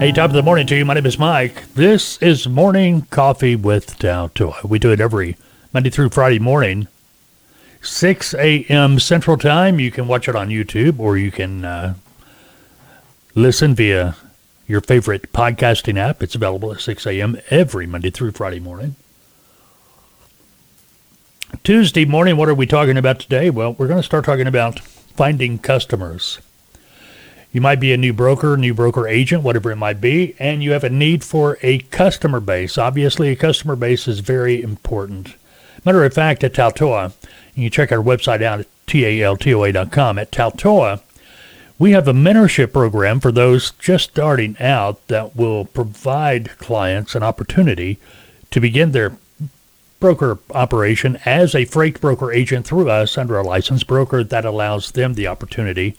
Hey, top of the morning to you. My name is Mike. This is Morning Coffee with Taltoa. We do it every Monday through Friday morning, 6 a.m. Central Time. You can watch it on YouTube or you can uh, listen via your favorite podcasting app. It's available at 6 a.m. every Monday through Friday morning. Tuesday morning, what are we talking about today? Well, we're going to start talking about finding customers. You might be a new broker, new broker agent, whatever it might be, and you have a need for a customer base. Obviously, a customer base is very important. Matter of fact, at Taltoa, you can check our website out at taltoa.com. At Taltoa, we have a mentorship program for those just starting out that will provide clients an opportunity to begin their broker operation as a freight broker agent through us under a licensed broker that allows them the opportunity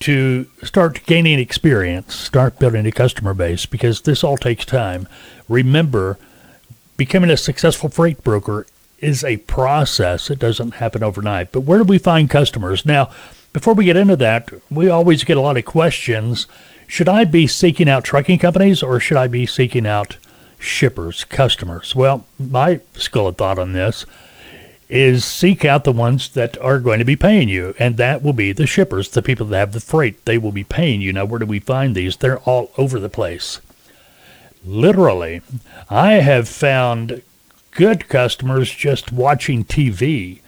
to start gaining experience, start building a customer base, because this all takes time. Remember, becoming a successful freight broker is a process. It doesn't happen overnight. But where do we find customers? Now, before we get into that, we always get a lot of questions. Should I be seeking out trucking companies or should I be seeking out shippers, customers? Well, my school of thought on this is seek out the ones that are going to be paying you, and that will be the shippers, the people that have the freight. They will be paying you. Now, where do we find these? They're all over the place. Literally, I have found good customers just watching TV.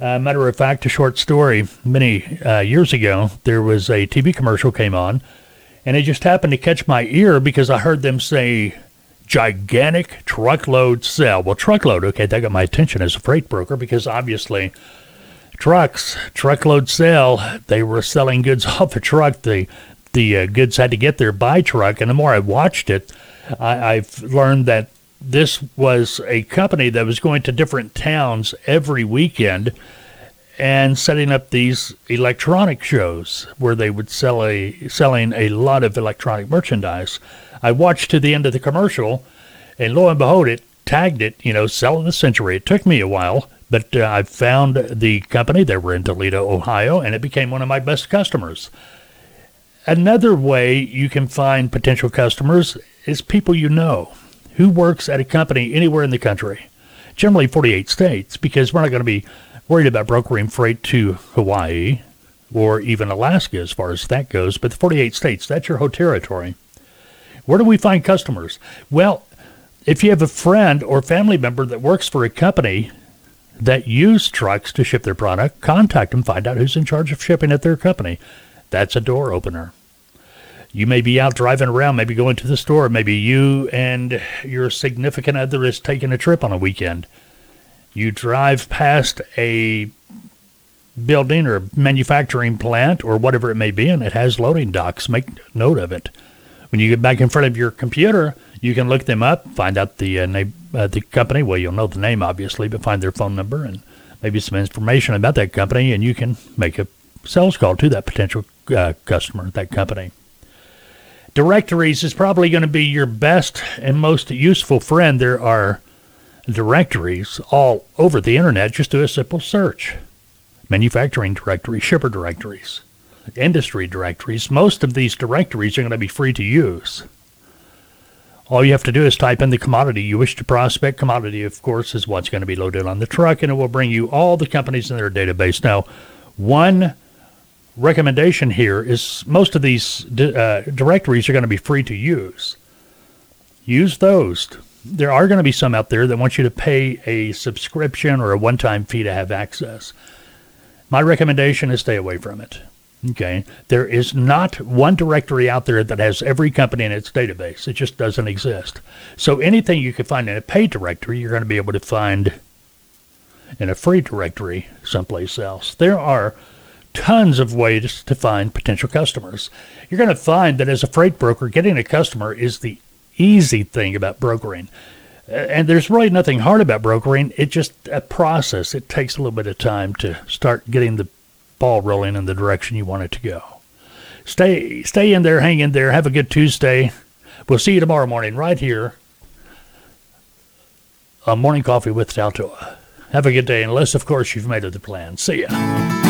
Uh, matter of fact, a short story. Many uh, years ago, there was a TV commercial came on, and it just happened to catch my ear because I heard them say gigantic truckload sale. Well, truckload, okay, that got my attention as a freight broker because obviously trucks, truckload sale, they were selling goods off a truck. The the uh, goods had to get there by truck, and the more I watched it, I, I've learned that this was a company that was going to different towns every weekend and setting up these electronic shows where they would sell a selling a lot of electronic merchandise. I watched to the end of the commercial, and lo and behold, it tagged it, you know, selling the century. It took me a while, but uh, I found the company. They were in Toledo, Ohio, and it became one of my best customers. Another way you can find potential customers is people you know who works at a company anywhere in the country, generally 48 states, because we're not going to be worried about brokering freight to Hawaii or even Alaska as far as that goes, but the 48 states, that's your whole territory. Where do we find customers? Well, if you have a friend or family member that works for a company that use trucks to ship their product, contact them, find out who's in charge of shipping at their company. That's a door opener. You may be out driving around, maybe going to the store, maybe you and your significant other is taking a trip on a weekend. You drive past a building or manufacturing plant or whatever it may be, and it has loading docks. Make note of it. When you get back in front of your computer, you can look them up, find out the uh, name, uh, the company. Well, you'll know the name obviously, but find their phone number and maybe some information about that company, and you can make a sales call to that potential uh, customer, that company. Directories is probably going to be your best and most useful friend. There are directories all over the internet. Just do a simple search manufacturing directories, shipper directories industry directories, most of these directories are going to be free to use. All you have to do is type in the commodity you wish to prospect. Commodity, of course, is what's going to be loaded on the truck, and it will bring you all the companies in their database. Now, one recommendation here is most of these uh, directories are going to be free to use. Use those. There are going to be some out there that want you to pay a subscription or a one time fee to have access. My recommendation is stay away from it. Okay. There is not one directory out there that has every company in its database. It just doesn't exist. So anything you can find in a paid directory, you're going to be able to find in a free directory someplace else. There are tons of ways to find potential customers. You're going to find that as a freight broker, getting a customer is the easy thing about brokering. Uh, and there's really nothing hard about brokering. It's just a process. It takes a little bit of time to start getting the ball rolling in the direction you want it to go. Stay stay in there, hang in there, have a good Tuesday. We'll see you tomorrow morning right here on Morning Coffee with Taltoa. Have a good day, unless, of course, you've made it the plan. See ya.